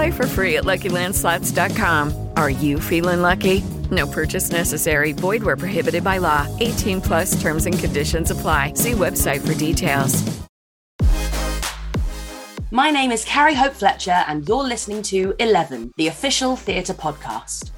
Play for free at LuckyLandSlots.com. Are you feeling lucky? No purchase necessary. Void where prohibited by law. 18 plus terms and conditions apply. See website for details. My name is Carrie Hope Fletcher, and you're listening to Eleven, the official theatre podcast.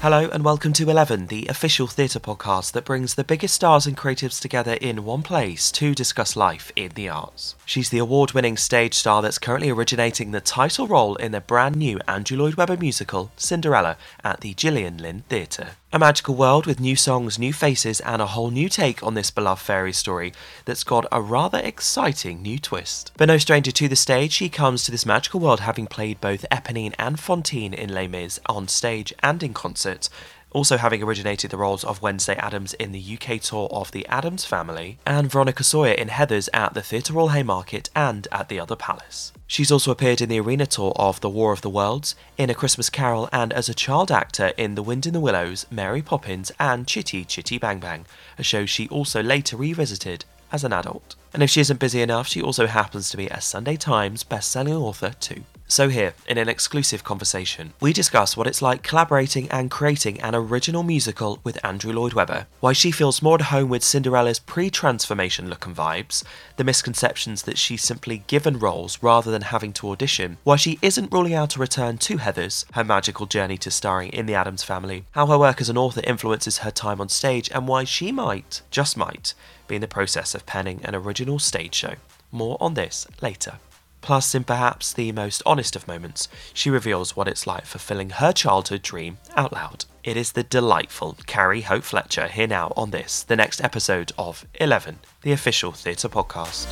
Hello and welcome to Eleven, the official theatre podcast that brings the biggest stars and creatives together in one place to discuss life in the arts. She's the award winning stage star that's currently originating the title role in the brand new Andrew Lloyd Webber musical, Cinderella, at the Gillian Lynne Theatre. A magical world with new songs, new faces, and a whole new take on this beloved fairy story that's got a rather exciting new twist. But no stranger to the stage, she comes to this magical world having played both Eponine and Fantine in Les Mis on stage and in concert, also having originated the roles of Wednesday Addams in the UK tour of The Addams Family, and Veronica Sawyer in Heathers at the Theatre Royal Haymarket and at the Other Palace. She's also appeared in the arena tour of The War of the Worlds, in A Christmas Carol, and as a child actor in The Wind in the Willows, Mary Poppins, and Chitty Chitty Bang Bang, a show she also later revisited as an adult. And if she isn't busy enough, she also happens to be a Sunday Times best-selling author too. So, here, in an exclusive conversation, we discuss what it's like collaborating and creating an original musical with Andrew Lloyd Webber, why she feels more at home with Cinderella's pre transformation look and vibes, the misconceptions that she's simply given roles rather than having to audition, why she isn't ruling out a return to Heathers, her magical journey to starring in The Addams Family, how her work as an author influences her time on stage, and why she might, just might, be in the process of penning an original stage show. More on this later. Plus, in perhaps the most honest of moments, she reveals what it's like fulfilling her childhood dream out loud. It is the delightful Carrie Hope Fletcher here now on this, the next episode of Eleven, the official theatre podcast.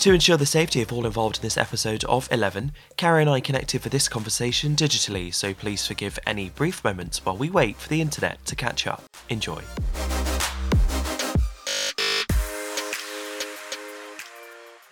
To ensure the safety of all involved in this episode of 11, Carrie and I connected for this conversation digitally, so please forgive any brief moments while we wait for the internet to catch up. Enjoy.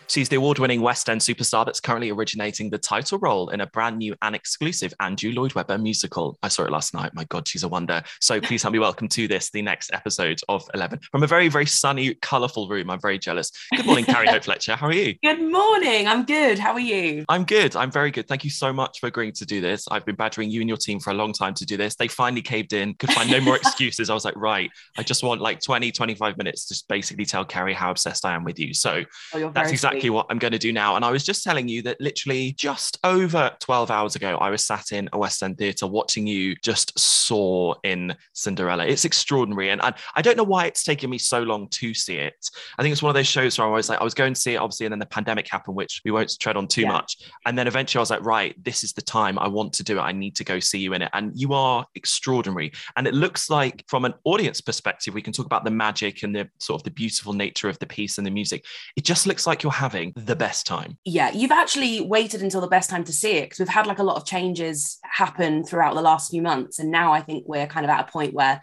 She's the award winning West End superstar that's currently originating the title role in a brand new and exclusive Andrew Lloyd Webber musical. I saw it last night. My God, she's a wonder. So please help me welcome to this, the next episode of 11. From a very, very sunny, colourful room. I'm very jealous. Good morning, Carrie Hope Fletcher. How are you? Good morning. I'm good. How are you? I'm good. I'm very good. Thank you so much for agreeing to do this. I've been badgering you and your team for a long time to do this. They finally caved in, could find no more excuses. I was like, right, I just want like 20, 25 minutes to basically tell Carrie how obsessed I am with you. So Oh, that's exactly sweet. what I'm going to do now. And I was just telling you that literally just over 12 hours ago, I was sat in a West End theatre watching you just soar in Cinderella. It's extraordinary. And I, I don't know why it's taken me so long to see it. I think it's one of those shows where I was like, I was going to see it, obviously, and then the pandemic happened, which we won't tread on too Yeah. much. And then eventually I was like, right, this is the time I want to do it. I need to go see you in it. And you are extraordinary. And it looks like, from an audience perspective, we can talk about the magic and the sort of the beautiful nature of the piece and the music. It just looks like you're having the best time. Yeah, you've actually waited until the best time to see it because we've had like a lot of changes happen throughout the last few months. And now I think we're kind of at a point where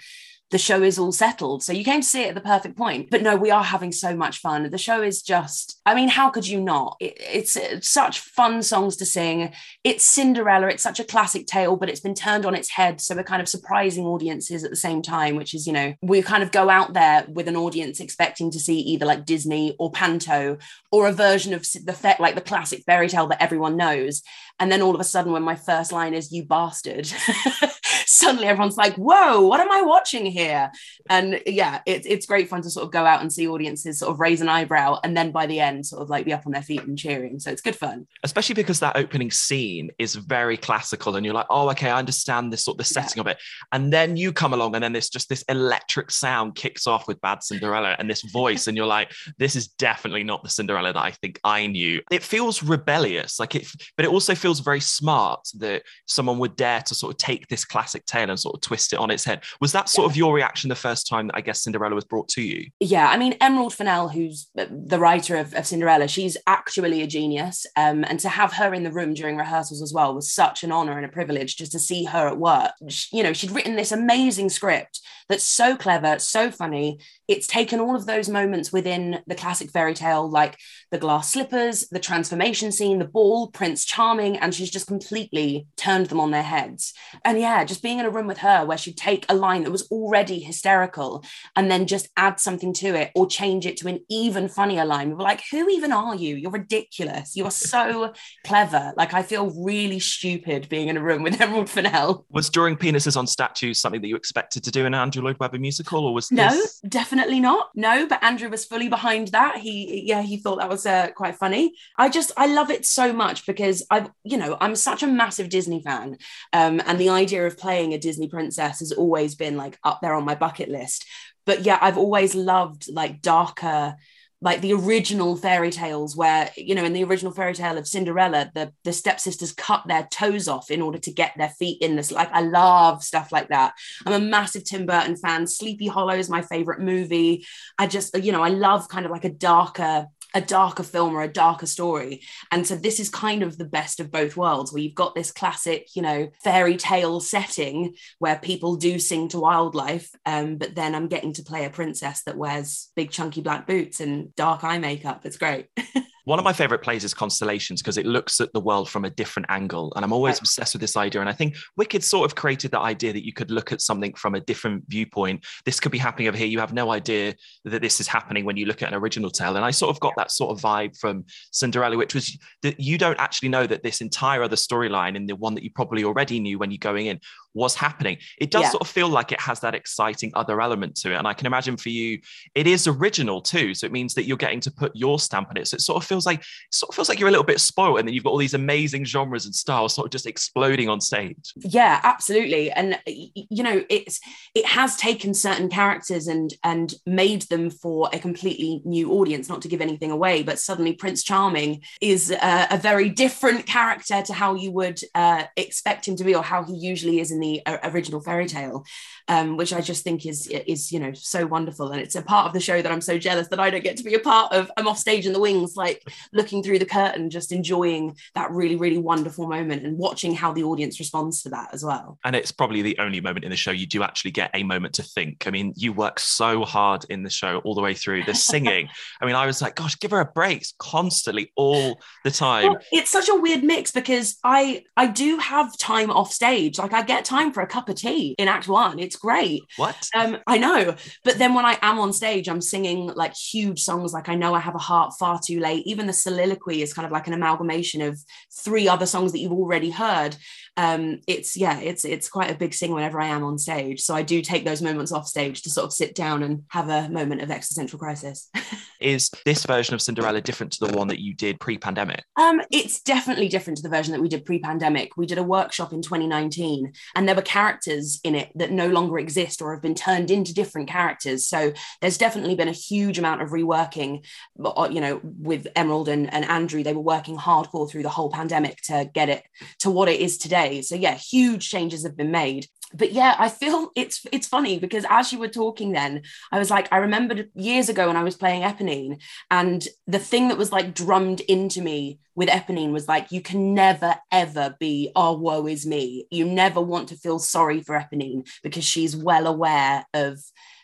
the show is all settled. So you came to see it at the perfect point. But no, we are having so much fun. The show is just, I mean, how could you not? It, it's, it's such fun songs to sing. It's Cinderella. It's such a classic tale, but it's been turned on its head. So we're kind of surprising audiences at the same time, which is, you know, we kind of go out there with an audience expecting to see either like Disney or Panto or a version of the like the classic fairy tale that everyone knows. And then all of a sudden, when my first line is "you bastard," suddenly everyone's like, "Whoa, what am I watching here?" And yeah, it's it's great fun to sort of go out and see audiences sort of raise an eyebrow, and then by the end, sort of like be up on their feet and cheering. So it's good fun. Especially because that opening scene is very classical, and you're like, "Oh, okay, I understand this sort of the setting yeah. of it." And then you come along, and then this just this electric sound kicks off with Bad Cinderella and this voice, and you're like, "This is definitely not the Cinderella that I think I knew." It feels rebellious, like it, but it also feels very smart that someone would dare to sort of take this classic tale and sort of twist it on its head. Was that sort of your reaction the first time that I guess Cinderella was brought to you? Yeah, I mean, Emerald Fennell, who's the writer of, of Cinderella, she's actually a genius. Um, and to have her in the room during rehearsals as well was such an honor and a privilege just to see her at work. She, you know, she'd written this amazing script that's so clever, so funny. It's taken all of those moments within the classic fairy tale, like the glass slippers, the transformation scene, the ball, Prince Charming, and she's just completely turned them on their heads. And yeah, just being in a room with her where she'd take a line that was already hysterical and then just add something to it or change it to an even funnier line. We were like, who even are you? You're ridiculous. You are so clever. Like, I feel really stupid being in a room with Emerald Fennell. Was drawing penises on statues something that you expected to do in an Andrew Lloyd Webber musical, or was no, this... definitely not. No, but Andrew was fully behind that. He, yeah, he thought that was uh, quite funny. I just, I love it so much because I've, you know, I'm such a massive Disney fan. Um, and the idea of playing a Disney princess has always been like up there on my bucket list. But yeah, I've always loved like darker, like the original fairy tales where you know in the original fairy tale of cinderella the the stepsisters cut their toes off in order to get their feet in this like i love stuff like that. I'm a massive tim burton fan. Sleepy hollow is my favorite movie. I just you know i love kind of like a darker a darker film or a darker story. And so this is kind of the best of both worlds, where you've got this classic, you know, fairy tale setting where people do sing to wildlife, um, but then I'm getting to play a princess that wears big chunky black boots and dark eye makeup. It's great. One of my favorite plays is Constellations because it looks at the world from a different angle. And I'm always obsessed with this idea. And I think Wicked sort of created that idea that you could look at something from a different viewpoint. This could be happening over here. You have no idea that this is happening when you look at an original tale. And I sort of got that sort of vibe from Cinderella, which was that you don't actually know that this entire other storyline and the one that you probably already knew when you're going in was happening. It does yeah. sort of feel like it has that exciting other element to it. And I can imagine for you, it is original too. So it means that you're getting to put your stamp on it. So it sort of feels like sort of feels like you're a little bit spoiled and then you've got all these amazing genres and styles sort of just exploding on stage. Yeah, absolutely. And you know, it's it has taken certain characters and and made them for a completely new audience, not to give anything away, but suddenly Prince Charming is a, a very different character to how you would uh, expect him to be or how he usually is in the original fairy tale um, which I just think is is you know so wonderful, and it's a part of the show that I'm so jealous that I don't get to be a part of. I'm off stage in the wings, like looking through the curtain, just enjoying that really really wonderful moment and watching how the audience responds to that as well. And it's probably the only moment in the show you do actually get a moment to think. I mean, you work so hard in the show all the way through. The singing, I mean, I was like, gosh, give her a break constantly all the time. Well, it's such a weird mix because I I do have time off stage. Like I get time for a cup of tea in Act One. It's it's great. What? Um, I know. But then when I am on stage, I'm singing like huge songs like I Know I Have a Heart Far Too Late. Even the soliloquy is kind of like an amalgamation of three other songs that you've already heard. Um, it's yeah, it's it's quite a big thing whenever I am on stage. So I do take those moments off stage to sort of sit down and have a moment of existential crisis. is this version of Cinderella different to the one that you did pre-pandemic? Um, it's definitely different to the version that we did pre-pandemic. We did a workshop in 2019 and there were characters in it that no longer exist or have been turned into different characters. So there's definitely been a huge amount of reworking. Uh, you know, with Emerald and, and Andrew, they were working hardcore through the whole pandemic to get it to what it is today. So yeah, huge changes have been made but yeah, I feel it's it's funny because as you were talking then, I was like, I remembered years ago when I was playing Eponine, and the thing that was like drummed into me with Eponine was like, you can never ever be, oh, woe is me. You never want to feel sorry for Eponine because she's well aware of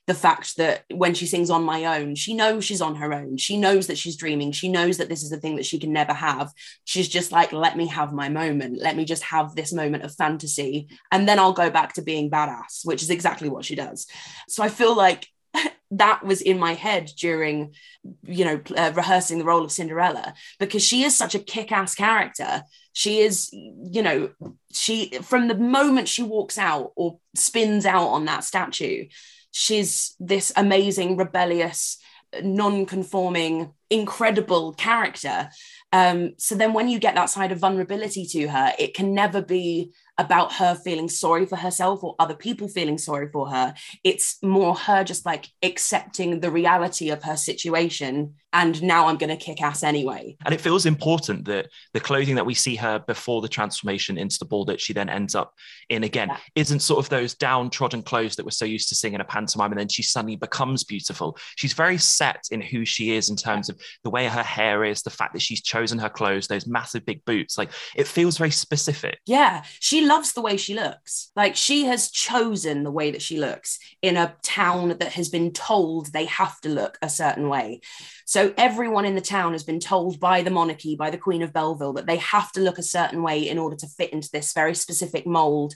the fact that when she sings on my own, she knows she's on her own. She knows that she's dreaming. She knows that this is the thing that she can never have. She's just like, let me have my moment. Let me just have this moment of fantasy. And then I'll go back to being badass, which is exactly what she does. So I feel like that was in my head during you know uh, rehearsing the role of cinderella because she is such a kick-ass character she is you know she from the moment she walks out or spins out on that statue she's this amazing, rebellious, non conforming, incredible character. Um, so then when you get that side of vulnerability to her, it can never be about her feeling sorry for herself or other people feeling sorry for her. It's more her just like accepting the reality of her situation. And now I'm going to kick ass anyway. And it feels important that the clothing that we see her before the transformation into the ball that she then ends up in again yeah. isn't sort of those downtrodden clothes that we're so used to seeing in a pantomime. And then she suddenly becomes beautiful. She's very set in who she is in terms of the way her hair is, the fact that she's chosen her clothes, those massive big boots. Like it feels very specific. Yeah. She loves the way she looks. Like she has chosen the way that she looks in a town that has been told they have to look a certain way. So everyone in the town has been told by the monarchy, by the Queen of Belleville, that they have to look a certain way in order to fit into this very specific mold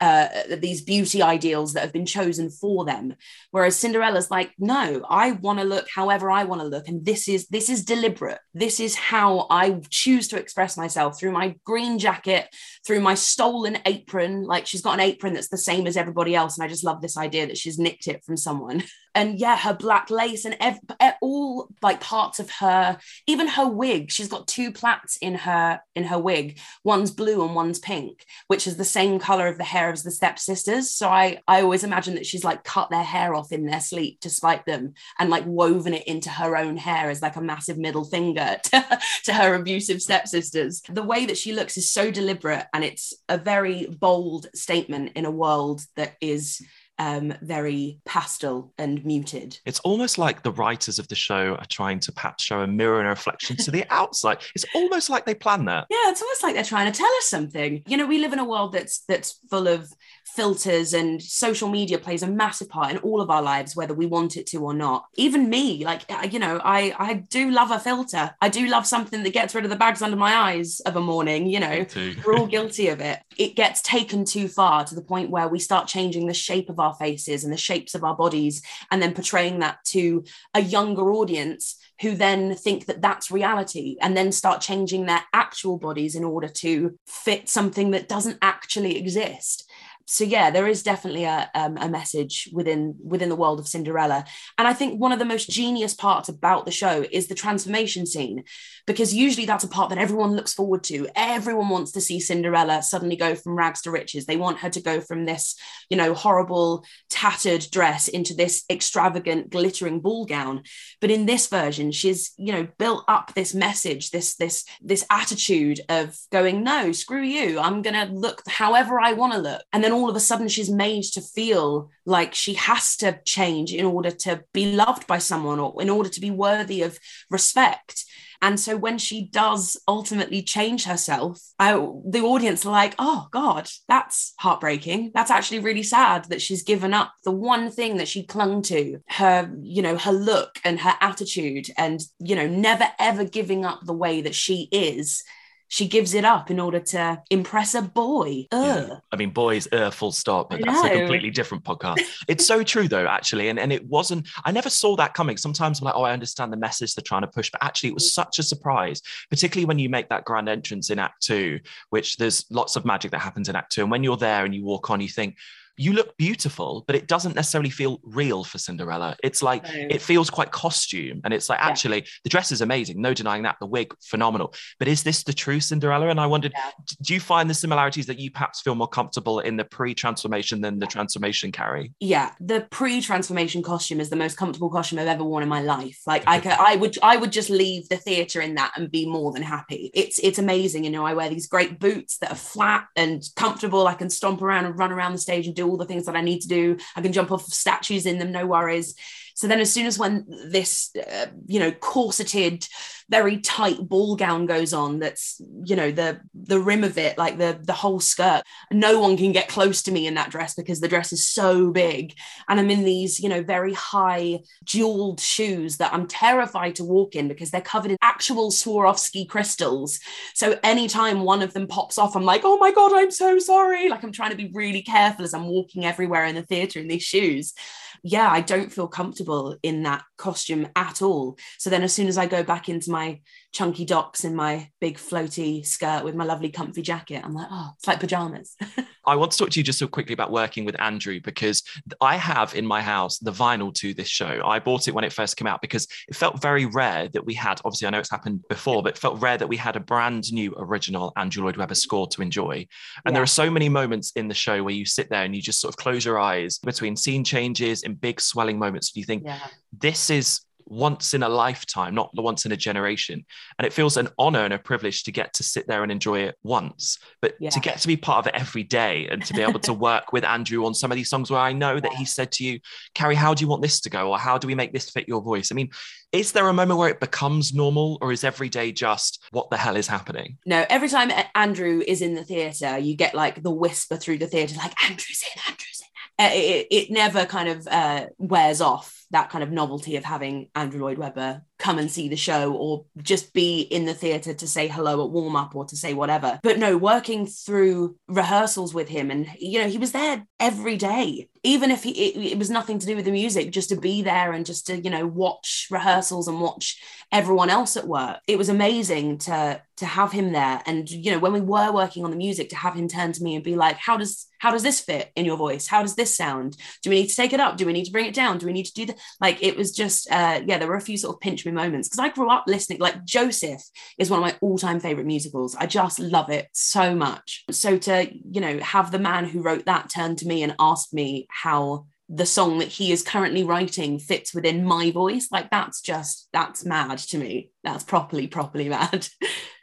uh, these beauty ideals that have been chosen for them. Whereas Cinderella's like, no, I want to look however I want to look, and this is this is deliberate. This is how I choose to express myself through my green jacket, through my stolen apron. Like she's got an apron that's the same as everybody else, and I just love this idea that she's nicked it from someone. And yeah, her black lace and ev- all like parts of her, even her wig. She's got two plaits in her in her wig. One's blue and one's pink, which is the same color of the hair as the stepsisters. So I I always imagine that she's like cut their hair off in their sleep to spite them and like woven it into her own hair as like a massive middle finger to, to her abusive stepsisters. The way that she looks is so deliberate and it's a very bold statement in a world that is um, very pastel and muted. It's almost like the writers of the show are trying to perhaps show a mirror and a reflection to the outside. It's almost like they plan that. Yeah, it's almost like they're trying to tell us something. You know, we live in a world that's that's full of filters and social media plays a massive part in all of our lives whether we want it to or not. Even me like you know i i do love a filter. I do love something that gets rid of the bags under my eyes of a morning you know. We're all guilty of it. It gets taken too far to the point where we start changing the shape of our faces and the shapes of our bodies and then portraying that to a younger audience who then think that that's reality and then start changing their actual bodies in order to fit something that doesn't actually exist so yeah, there is definitely a, um, a message within within the world of Cinderella, and I think one of the most genius parts about the show is the transformation scene, because usually that's a part that everyone looks forward to. Everyone wants to see Cinderella suddenly go from rags to riches. They want her to go from this, you know, horrible tattered dress into this extravagant glittering ball gown. But in this version, she's you know built up this message, this this this attitude of going, no, screw you, I'm gonna look however I want to look, and then all of a sudden she's made to feel like she has to change in order to be loved by someone or in order to be worthy of respect. And so when she does ultimately change herself, I, the audience are like, oh God, that's heartbreaking. That's actually really sad that she's given up the one thing that she clung to her, you know, her look and her attitude, and, you know, never ever giving up the way that she is she gives it up in order to impress a boy. Yeah. I mean, boys, uh, full stop. But that's a completely different podcast. it's so true, though, actually. And, and it wasn't, I never saw that coming. Sometimes I'm like, oh, I understand the message they're trying to push. But actually, it was such a surprise, particularly when you make that grand entrance in Act Two, which there's lots of magic that happens in Act Two. And when you're there and you walk on, you think, you look beautiful, but it doesn't necessarily feel real for Cinderella. It's like No. it feels quite costume. And it's like, Yeah. actually, the dress is amazing, no denying that. The wig, phenomenal. But is this the true Cinderella? And I wondered, Yeah. do you find the similarities that you perhaps feel more comfortable in the pre-transformation than the transformation Carrie? yeah the pre-transformation costume is the most comfortable costume i've ever worn in my life like i could i would i would just leave the theater in that and be more than happy it's it's amazing you know i wear these great boots that are flat and comfortable i can stomp around and run around the stage and do all the things that i need to do. I can jump off of statues in them no worries so then as soon as when this uh, you know corseted very tight ball gown goes on that's you know the the rim of it like the the whole skirt no one can get close to me in that dress because the dress is so big. And i'm in these you know very high jeweled shoes that i'm terrified to walk in because they're covered in actual swarovski crystals. So anytime one of them pops off i'm like oh my god i'm so sorry. Like i'm trying to be really careful as i'm walking everywhere in the theater in these shoes yeah, I don't feel comfortable in that costume at all. So then, as soon as I go back into my chunky docks in my big floaty skirt with my lovely comfy jacket, I'm like, oh, it's like pajamas. I want to talk to you just so quickly about working with Andrew because I have in my house the vinyl to this show. I bought it when it first came out because it felt very rare that we had, obviously, I know it's happened before, but it felt rare that we had a brand new original Andrew Lloyd Webber score to enjoy. And there are so many moments in the show where you sit there and you just sort of close your eyes between scene changes in big swelling moments. Do You think, yeah. this is once in a lifetime, not the once in a generation. And it feels an honor and a privilege to get to sit there and enjoy it once, but Yeah. to get to be part of it every day and to be able to work with Andrew on some of these songs where I know that he said to you, Carrie, how do you want this to go? Or how do we make this fit your voice? I mean, is there a moment where it becomes normal or is every day just what the hell is happening? No, every time Andrew is in the theatre, you get like the whisper through the theatre, like, Andrew's in, Andrew's in. Uh, It, it never kind of uh, wears off that kind of novelty of having Andrew Lloyd Webber come and see the show or just be in the theatre to say hello at warm up or to say whatever. But no, working through rehearsals with him, and you know, he was there every day, even if he, it, it was nothing to do with the music, just to be there and just to, you know, watch rehearsals and watch everyone else at work. It was amazing to to have him there. And you know, when we were working on the music, to have him turn to me and be like, How does how does this fit in your voice? How does this sound? Do we need to take it up? Do we need to bring it down? Do we need to do that? Like it was just uh yeah, there were a few sort of pinch me moments because I grew up listening, like Joseph is one of my all-time favorite musicals. I just love it so much. So to, you know, have the man who wrote that turn to me and ask me how the song that he is currently writing fits within my voice like that's just that's mad to me that's properly properly mad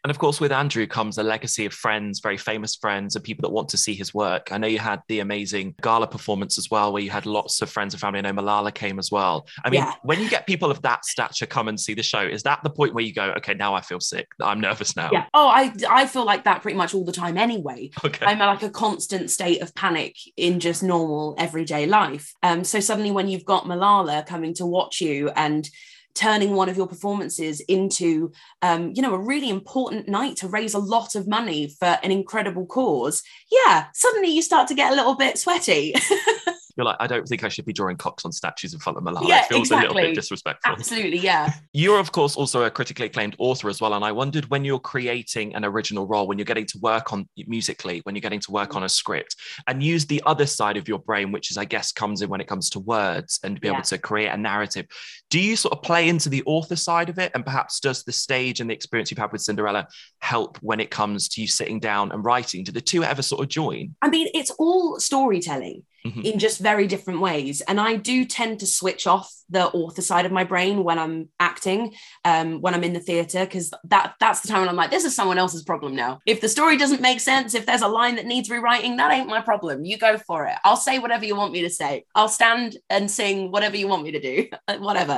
And of course, with Andrew comes a legacy of friends, very famous friends, and people that want to see his work. I know you had the amazing gala performance as well, where you had lots of friends and family. I know Malala came as well. I mean, Yeah. when you get people of that stature come and see the show, is that the point where you go, okay, now I feel sick? I'm nervous now. yeah oh i i feel like that pretty much all the time anyway Okay. I'm like a constant state of panic in just normal everyday life. Um, so suddenly, when you've got Malala coming to watch you and turning one of your performances into, um, you know, a really important night to raise a lot of money for an incredible cause, yeah, suddenly you start to get a little bit sweaty. You're like, I don't think I should be drawing cocks on statues in front of Malala. Yeah, it feels a little exactly. bit disrespectful. Absolutely, yeah. You're, of course, also a critically acclaimed author as well. And I wondered when you're creating an original role, when you're getting to work on musically, when you're getting to work on a script, and use the other side of your brain, which is, I guess, comes in when it comes to words and be Yeah. able to create a narrative. Do you sort of play into the author side of it? And perhaps does the stage and the experience you've had with Cinderella help when it comes to you sitting down and writing? Do the two ever sort of join? I mean, it's all storytelling Mhm. in just very different ways. And I do tend to switch off the author side of my brain when I'm acting, um, when I'm in the theatre, because that that's the time when I'm like, this is someone else's problem now. If the story doesn't make sense, if there's a line that needs rewriting, that ain't my problem. You go for it. I'll say whatever you want me to say. I'll stand and sing whatever you want me to do, whatever.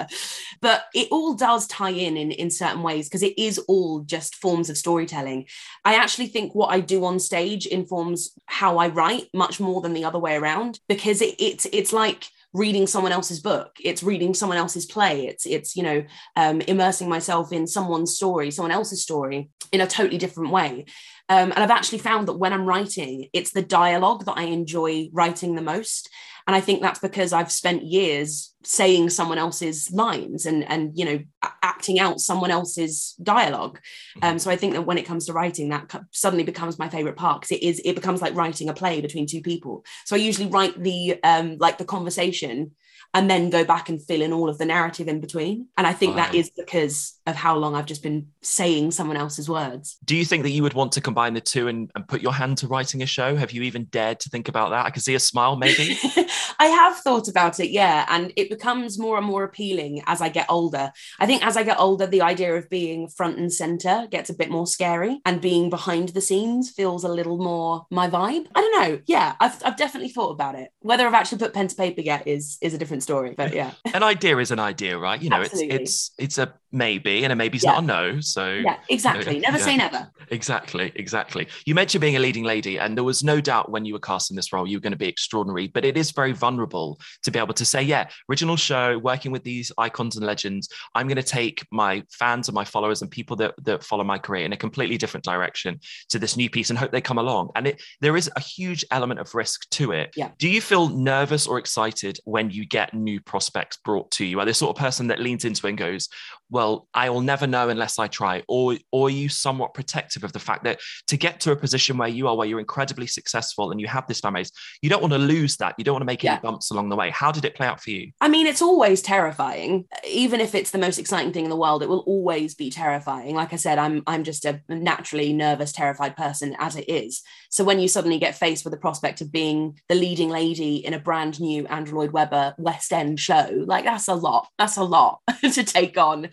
But it all does tie in in, in certain ways because it is all just forms of storytelling. I actually think what I do on stage informs how I write much more than the other way around because it, it's it's like reading someone else's book. It's reading someone else's play. It's it's you know um, immersing myself in someone's story someone else's story in a totally different way um, and i've actually found that when i'm writing it's the dialogue that i enjoy writing the most. And i think that's because i've spent years saying someone else's lines and and you know acting out someone else's dialogue. Mm-hmm. um so i think that when it comes to writing that suddenly becomes my favorite part because it is it becomes like writing a play between two people. So i usually write the um like the conversation and then go back and fill in all of the narrative in between. And I think right. that is because of how long I've just been saying someone else's words. Do you think that you would want to combine the two and, and put your hand to writing a show? Have you even dared to think about that? I can see a smile, maybe. I have thought about it, yeah. And it becomes more and more appealing as I get older. I think as I get older, the idea of being front and center gets a bit more scary, and being behind the scenes feels a little more my vibe. I don't know. Yeah, I've, I've definitely thought about it. Whether I've actually put pen to paper yet is is a different story. But yeah, an idea is an idea, right? You know, Absolutely. it's it's it's a maybe and a maybe's yeah. not a no. So yeah, exactly. Know, never yeah. say never. Exactly, exactly. You mentioned being a leading lady, and there was no doubt when you were cast in this role you were going to be extraordinary. But it is very vulnerable to be able to say, yeah, original show, working with these icons and legends. I'm going to take my fans and my followers and people that that follow my career in a completely different direction to this new piece, and hope they come along. And it there is a huge element of risk to it. Yeah. Do you feel nervous or excited when you get new prospects brought to you? Are the sort of person that leans into it and goes, well, I will never know unless I try, or or are you somewhat protective of the fact that to get to a position where you are, where you're incredibly successful and you have this fan base, you don't want to lose that. You don't want to make yeah. any bumps along the way. How did it play out for you? I mean, it's always terrifying. Even if it's the most exciting thing in the world, it will always be terrifying. Like I said, I'm I'm just a naturally nervous, terrified person as it is. So when you suddenly get faced with the prospect of being the leading lady in a brand new Andrew Lloyd Webber West End show, like that's a lot. That's a lot to take on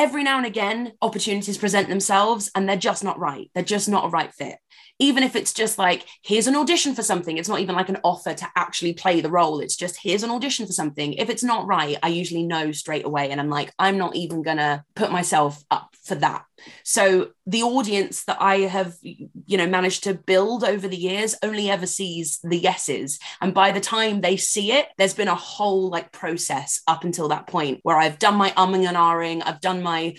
every now and again opportunities present themselves and they're just not right. They're just not a right fit. Even if it's just like here's an audition for something. It's not even like an offer to actually play the role. It's just here's an audition for something. If it's not right i usually know straight away and i'm like i'm not even gonna put myself up for that so the audience that I have, you know, managed to build over the years only ever sees the yeses. And by the time they see it, there's been a whole like process up until that point where I've done my umming and ahhing, I've done my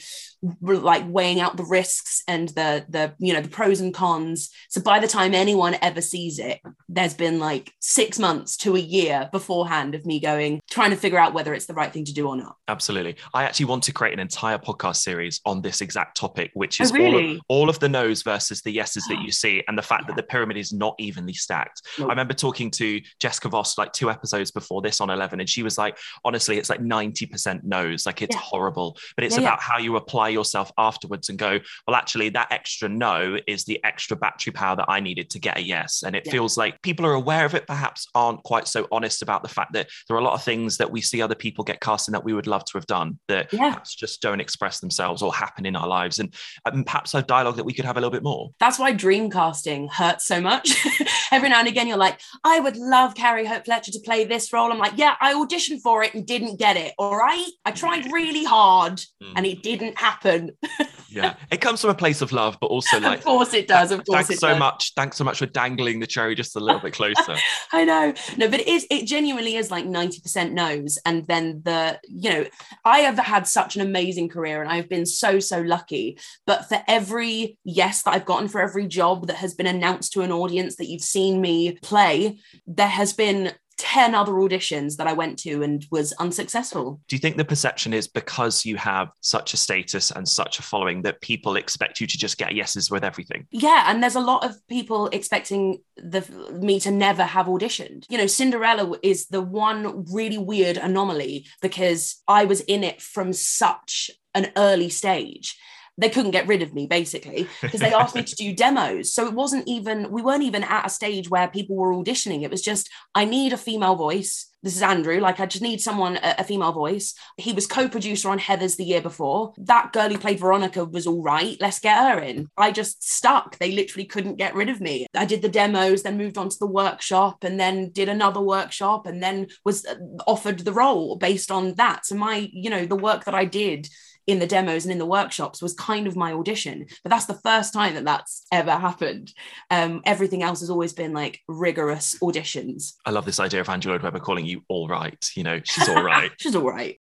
like weighing out the risks and the the you know the pros and cons so by the time anyone ever sees it there's been like six months to a year beforehand of me going trying to figure out whether it's the right thing to do or not absolutely i actually want to create an entire podcast series on this exact topic which oh, is oh, really? all, of, all of the no's versus the yeses that you see and the fact yeah. that the pyramid is not evenly stacked nope. i remember talking to jessica vosk like two episodes before this on 11 and she was like honestly it's like 90% no's like it's yeah. horrible but it's yeah, about how you apply yourself afterwards and go, well, actually, that extra no is the extra battery power that I needed to get a yes. And it yeah. feels like people are aware of it, perhaps aren't quite so honest about the fact that there are a lot of things that we see other people get cast in that we would love to have done that yeah. perhaps just don't express themselves or happen in our lives. And, and perhaps a dialogue that we could have a little bit more. That's why dream casting hurts so much. Every now and again, you're like, I would love Carrie Hope Fletcher to play this role. I'm like, yeah, I auditioned for it and didn't get it. All right. I tried really hard mm. and it didn't happen yeah, it comes from a place of love, but also like, of course it does. Of course, thanks it so does. much. Thanks so much for dangling the cherry just a little bit closer. I know, no, but it is. It genuinely is like ninety percent no's, and then the you know, I have had such an amazing career, and I've been so so lucky. But for every yes that I've gotten, for every job that has been announced to an audience that you've seen me play, there has been 10 other auditions that I went to and was unsuccessful. Do you think the perception is because you have such a status and such a following that people expect you to just get yeses with everything? Yeah, and there's a lot of people expecting the me to never have auditioned. You know, Cinderella is the one really weird anomaly because I was in it from such an early stage they couldn't get rid of me basically because they asked me to do demos. So it wasn't even, we weren't even at a stage where people were auditioning. It was just, I need a female voice. This is Andrew. Like, I just need someone, a, a female voice. He was co producer on Heathers the year before. That girl who played Veronica was all right. Let's get her in. I just stuck. They literally couldn't get rid of me. I did the demos, then moved on to the workshop, and then did another workshop, and then was uh, offered the role based on that. So, my, you know, the work that I did in the demos and in the workshops was kind of my audition. But that's the first time that that's ever happened. Um, everything else has always been like rigorous auditions. I love this idea of Andrew Lloyd Webber calling you all right. You know, she's all right. she's all right.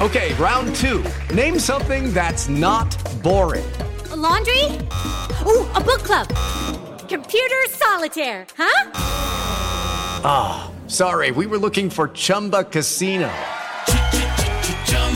Okay, round two. Name something that's not boring. A laundry? Ooh, a book club. Computer solitaire, huh? Ah. Sorry, we were looking for Chumba Casino.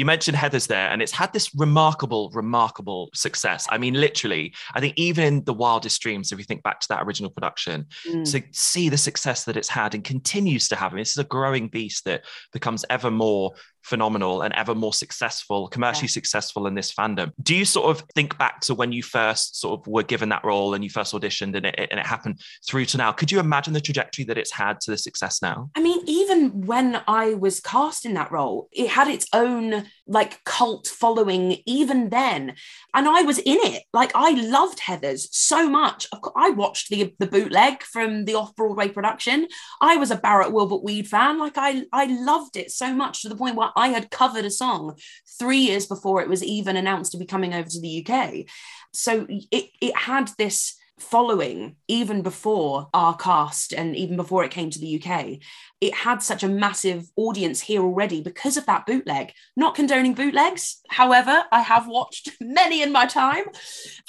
You mentioned Heathers there, and it's had this remarkable, remarkable success. I mean, literally, I think even in the wildest dreams, if you think back to that original production, Mm. to see the success that it's had and continues to have. I mean, this is a growing beast that becomes ever more phenomenal and ever more successful, commercially successful in this fandom. Do you sort of think back to when you first sort of were given that role and you first auditioned and it, and it happened through to now? Could you imagine the trajectory that it's had to the success now? I mean, even when I was cast in that role, it had its own like cult following even then. And I was in it. Like I loved Heathers so much. I watched the the bootleg from the off-Broadway production. I was a Barrett Wilbert Weed fan. Like I I loved it so much to the point where I had covered a song three years before it was even announced to be coming over to the UK. So it it had this following even before our cast and even before it came to the UK. It had such a massive audience here already because of that bootleg. Not condoning bootlegs, however, I have watched many in my time.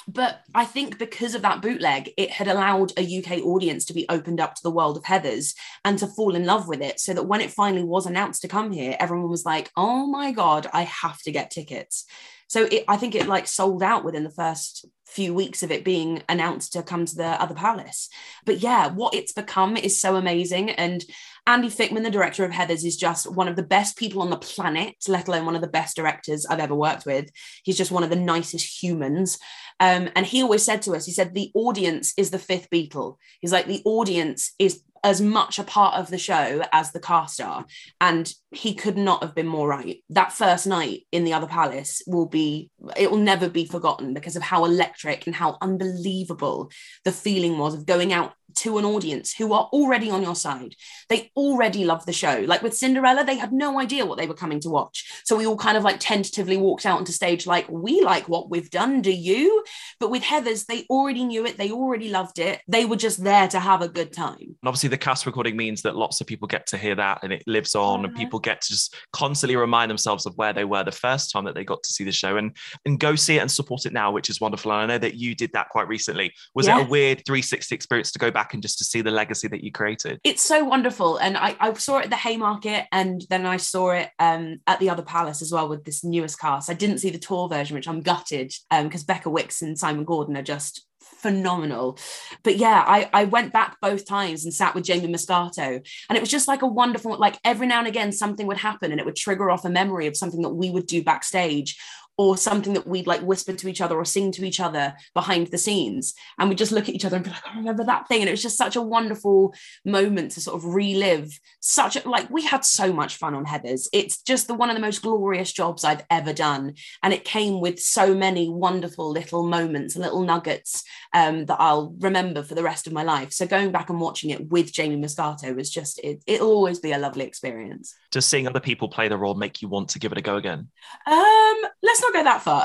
But I think because of that bootleg, it had allowed a UK audience to be opened up to the world of Heathers and to fall in love with it. So that when it finally was announced to come here, everyone was like, oh my God, I have to get tickets. So it, I think it like sold out within the first few weeks of it being announced to come to the other palace. But yeah, what it's become is so amazing. And Andy Fickman, the director of Heathers, is just one of the best people on the planet, let alone one of the best directors I've ever worked with. He's just one of the nicest humans. Um, and he always said to us, he said, the audience is the fifth Beatle. He's like, the audience is as much a part of the show as the cast are. And he could not have been more right. That first night in the other palace will be, it will never be forgotten because of how electric and how unbelievable the feeling was of going out to an audience who are already on your side. They already love the show. Like with Cinderella, they had no idea what they were coming to watch. So we all kind of like tentatively walked out onto stage, like, we like what we've done. Do you? But with Heathers, they already knew it. They already loved it. They were just there to have a good time. And obviously, the cast recording means that lots of people get to hear that and it lives on, and uh-huh. people get to just constantly remind themselves of where they were the first time that they got to see the show and, and go see it and support it now, which is wonderful. And I know that you did that quite recently. Was Yeah. it a weird 360 experience to go back and just to see the legacy that you created? It's so wonderful. And I, I saw it at the Haymarket and then I saw it um, at the other palace as well with this newest cast. I didn't see the tour version, which I'm gutted because Becca Wicks and Simon Gordon are just phenomenal. But yeah, I, I went back both times and sat with Jamie Muscato. And it was just like a wonderful, like every now and again, something would happen and it would trigger off a memory of something that we would do backstage or something that we'd like whisper to each other or sing to each other behind the scenes. And we'd just look at each other and be like, I remember that thing. And it was just such a wonderful moment to sort of relive such a, like we had so much fun on Heathers. It's just the one of the most glorious jobs I've ever done. And it came with so many wonderful little moments, little nuggets um, that I'll remember for the rest of my life. So going back and watching it with Jamie Muscato was just, it, it'll always be a lovely experience. Does seeing other people play the role make you want to give it a go again? Um, let's not go that far.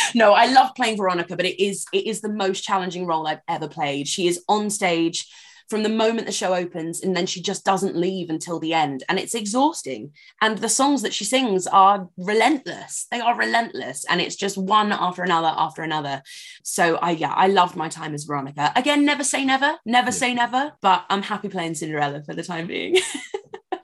no, I love playing Veronica, but it is it is the most challenging role I've ever played. She is on stage from the moment the show opens and then she just doesn't leave until the end and it's exhausting. And the songs that she sings are relentless. They are relentless and it's just one after another after another. So i yeah i loved my time as veronica. Again never say never never say never but i'm happy playing cinderella for the time being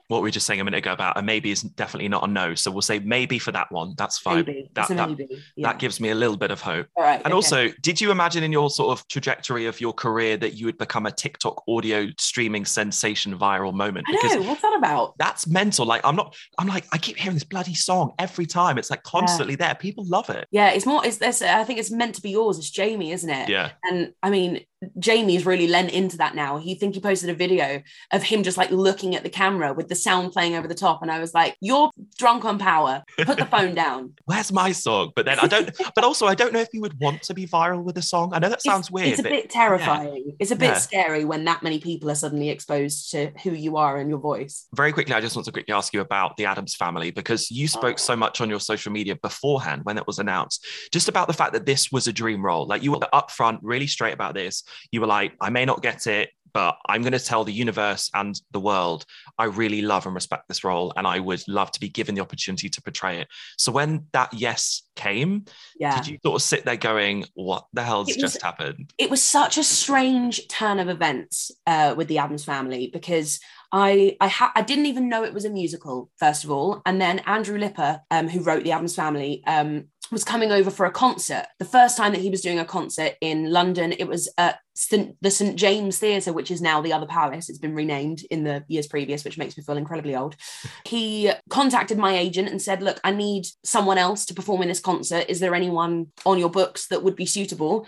What we were just saying a minute ago about a maybe is definitely not a no. So we'll say maybe for that one. That's fine. Maybe. That, that, maybe, yeah. that gives me a little bit of hope. All right, And okay. also, did you imagine in your sort of trajectory of your career that you would become a TikTok audio streaming sensation viral moment? i know what's that about that's mental. Like I'm not, I'm like, I keep hearing this bloody song every time. It's like constantly there. People love it. Yeah, it's more. It's this. I think it's meant to be yours. It's Jamie, isn't it? Yeah. And I mean, Jamie's really lent into that now. He think he posted a video of him just like looking at the camera with the sound playing over the top, and I was like, "You're drunk on power. Put the phone down." Where's my song? But then I don't, but also I don't know if you would want to be viral with a song. I know that sounds weird. It's a bit terrifying. It's a bit Yeah. scary when that many people are suddenly exposed to who you are and your voice. very quickly, I just want to quickly ask you about the Addams family because you spoke so much on your social media beforehand when it was announced, just about the fact that this was a dream role. Like you were upfront, really straight about this. You were like, I may not get it. but I'm going to tell the universe and the world I really love and respect this role, and I would love to be given the opportunity to portray it. So when that yes came, Yeah. did you sort of sit there going, "What the hell's was- just happened?" it was such a strange turn of events uh, with the Addams family because I I, ha- I didn't even know it was a musical first of all, and then Andrew Lippa, um, who wrote the Addams Family, um, was coming over for a concert. The first time that he was doing a concert in London, it was at St- the St James Theatre, which is now the Other Palace. It's been renamed in the years previous, which makes me feel incredibly old. He contacted my agent and said, "Look, I need someone else to perform in this concert. Is there anyone on your books that would be suitable?"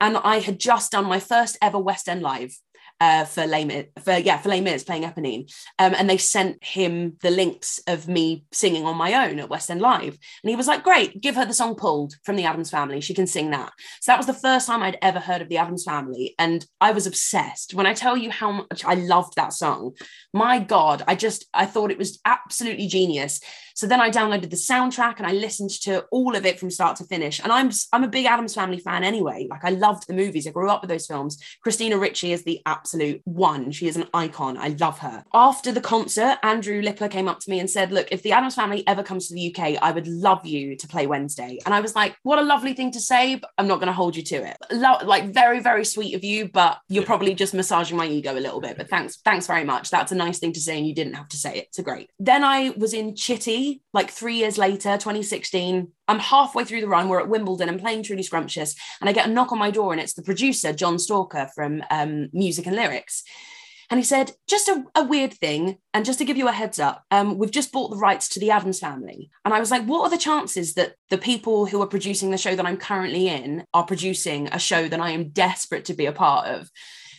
and I had just done my first ever West End live uh, for Les for yeah for Les Mis playing Eponine, um, and they sent him the links of me singing on my own at West End Live, and he was like, "Great, give her the song Pulled from the Addams Family. She can sing that." So that was the first time I'd ever heard of the Addams Family, and I was obsessed. When I tell you how much I loved that song, my God, I just I thought it was absolutely genius. So then I downloaded the soundtrack and I listened to all of it from start to finish. And I'm I'm a big Addams Family fan anyway. Like I loved the movies. I grew up with those films. Christina Ricci is the absolute one. She is an icon. I love her. After the concert, Andrew Lippa came up to me and said, "Look, if the Addams Family ever comes to the UK, I would love you to play Wednesday." And I was like, "What a lovely thing to say, but I'm not going to hold you to it." Lo- like very very sweet of you, but you're probably just massaging my ego a little bit. But thanks thanks very much. That's a nice thing to say, and you didn't have to say it. So great. Then I was in Chitty like three years later, 2016. I'm halfway through the run. We're at Wimbledon. I'm playing Truly Scrumptious, and I get a knock on my door, and it's the producer, John Stalker from um, Music and Lyrics. And he said, just a, a weird thing, and just to give you a heads up, um, we've just bought the rights to the Addams family. And I was like, what are the chances that the people who are producing the show that I'm currently in are producing a show that I am desperate to be a part of?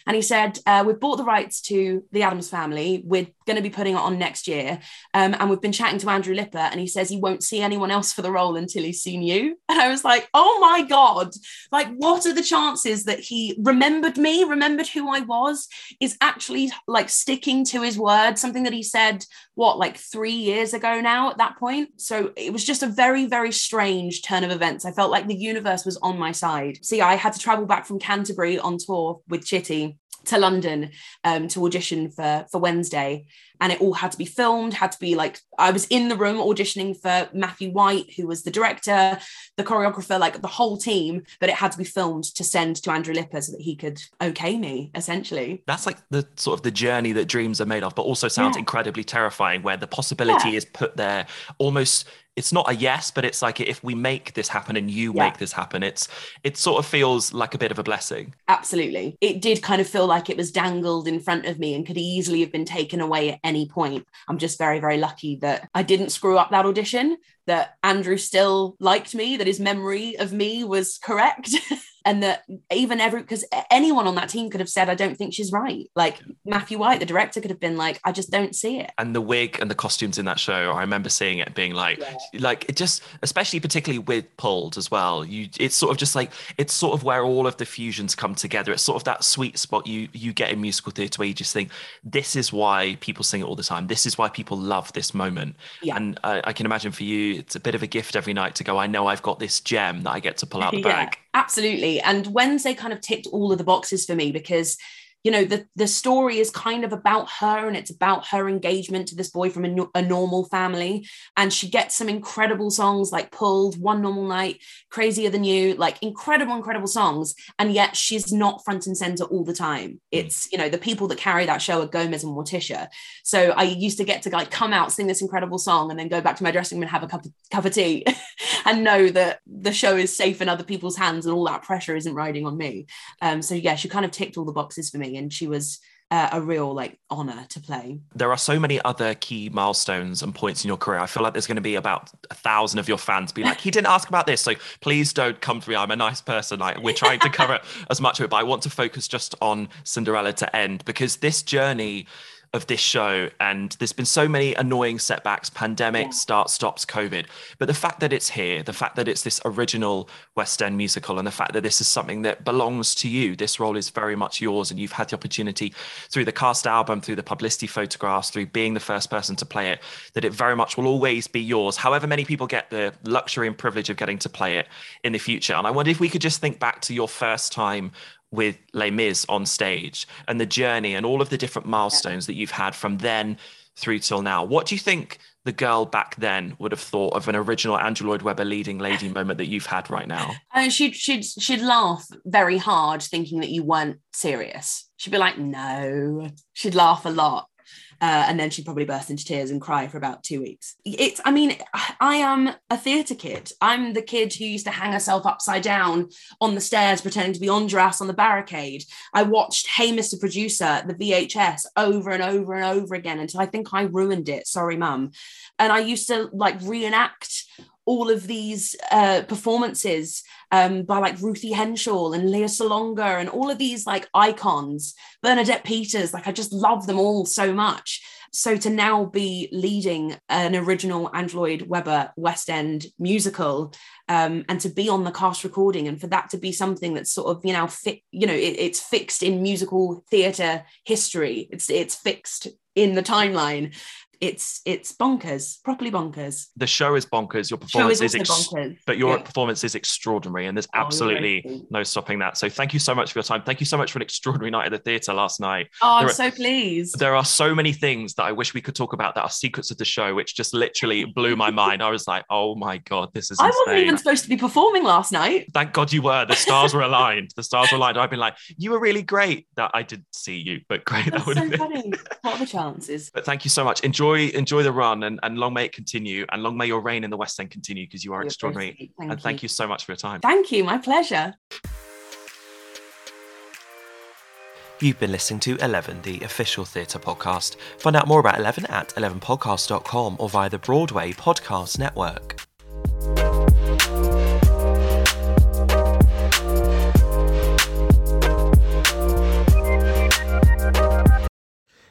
And he said, uh, We've bought the rights to the Addams family. We're going to be putting it on next year. Um, and we've been chatting to Andrew Lippa, and he says he won't see anyone else for the role until he's seen you. And I was like, Oh my God. Like, what are the chances that he remembered me, remembered who I was, is actually like sticking to his word, something that he said, what, like three years ago now at that point? So it was just a very, very strange turn of events. I felt like the universe was on my side. See, I had to travel back from Canterbury on tour with Chitty to London um, to audition for for Wednesday, and it all had to be filmed. Had to be like I was in the room auditioning for Matthew White, who was the director, the choreographer, like the whole team. But it had to be filmed to send to Andrew Lippa so that he could okay me, essentially. That's like the sort of the journey that dreams are made of, but also sounds Yeah. incredibly terrifying where the possibility Yeah. is put there almost it's not a yes, but it's like if we make this happen and you Yeah. make this happen, it's it sort of feels like a bit of a blessing. Absolutely. It did kind of feel like it was dangled in front of me and could easily have been taken away at any point. I'm just very, very lucky that I didn't screw up that audition, that Andrew still liked me, that his memory of me was correct. And that even every because anyone on that team could have said, I don't think she's right. Like Matthew White, the director, could have been like, I just don't see it. And the wig and the costumes in that show, I remember seeing it being like, like it just, especially particularly with pulled as well. You, it's sort of just like it's sort of where all of the fusions come together. It's sort of that sweet spot you you get in musical theatre where you just think this is why people sing it all the time. This is why people love this moment. Yeah. And I, I can imagine for you, it's a bit of a gift every night to go. I know I've got this gem that I get to pull out the bag. Absolutely. And Wednesday kind of ticked all of the boxes for me because you know the the story is kind of about her and it's about her engagement to this boy from a, a normal family. And she gets some incredible songs like pulled one normal night crazier than you like incredible incredible songs. And yet she's not front and center all the time. It's you know the people that carry that show are gomez and morticia. So i used to get to like come out sing this incredible song and then go back to my dressing room and have a cup of, cup of tea and know that the show is safe in other people's hands and all that pressure isn't riding on me. Um so yeah she kind of ticked all the boxes for me and she was uh, a real like honor to play there are so many other key milestones and points in your career. I feel like there's going to be about a thousand of your fans be like, he didn't ask about this. So please don't come to me. I'm a nice person. Like we're trying to cover as much of it, but I want to focus just on Cinderella to end because this journey of this show and there's been so many annoying setbacks pandemic start stops covid. But the fact that it's here the fact that it's this original west end musical and the fact that this is something that belongs to you this role is very much yours and you've had the opportunity through the cast album through the publicity photographs through being the first person to play it that it very much will always be yours however many people get the luxury and privilege of getting to play it in the future. And i wonder if we could just think back to your first time with Les Mis on stage and the journey and all of the different milestones that you've had from then through till now. What do you think the girl back then would have thought of an original Andrew Lloyd Webber leading lady moment that you've had right now? Uh, she'd she'd she'd laugh very hard, thinking that you weren't serious. She'd be like, "No." She'd laugh a lot, uh, and then she'd probably burst into tears and cry for about two weeks. It's, I mean, I am a theatre kid. I'm the kid who used to hang herself upside down on the stairs pretending to be Enjolras on the barricade. I watched Hey Mr. Producer, the VHS, over and over and over again until I think I ruined it. Sorry, mum. And I used to like reenact all of these uh, performances um, by like Ruthie Henshall and Lea Salonga and all of these like icons, Bernadette Peters. Like I just love them all so much. So to now be leading an original Andrew Lloyd Webber West End musical, um, and to be on the cast recording, and for that to be something that's sort of you know fit, you know, it, it's fixed in musical theatre history. It's it's fixed in the timeline it's it's bonkers, properly bonkers. The show is bonkers. Your performance is, is ex- bonkers. but your yeah. performance is extraordinary, and there's oh, absolutely no stopping that. So thank you so much for your time. Thank you so much for an extraordinary night at the theatre last night. Oh, I'm are, so pleased. There are so many things that I wish we could talk about that are secrets of the show, which just literally blew my mind. I was like, oh my god, this is. I wasn't even supposed to be performing last night. Thank God you were. The stars were aligned. The stars were aligned. I've been like, you were really great. That I did see you, but great. That's that would so funny. What are the chances? But thank you so much. Enjoy enjoy the run run and, and long may it continue and long may your reign in the West End continue because you are You're extraordinary. Thank and you. thank you so much for your time. Thank you. My pleasure. You've been listening to 11, the official theatre podcast. Find out more about 11 at 11podcast.com or via the Broadway Podcast Network.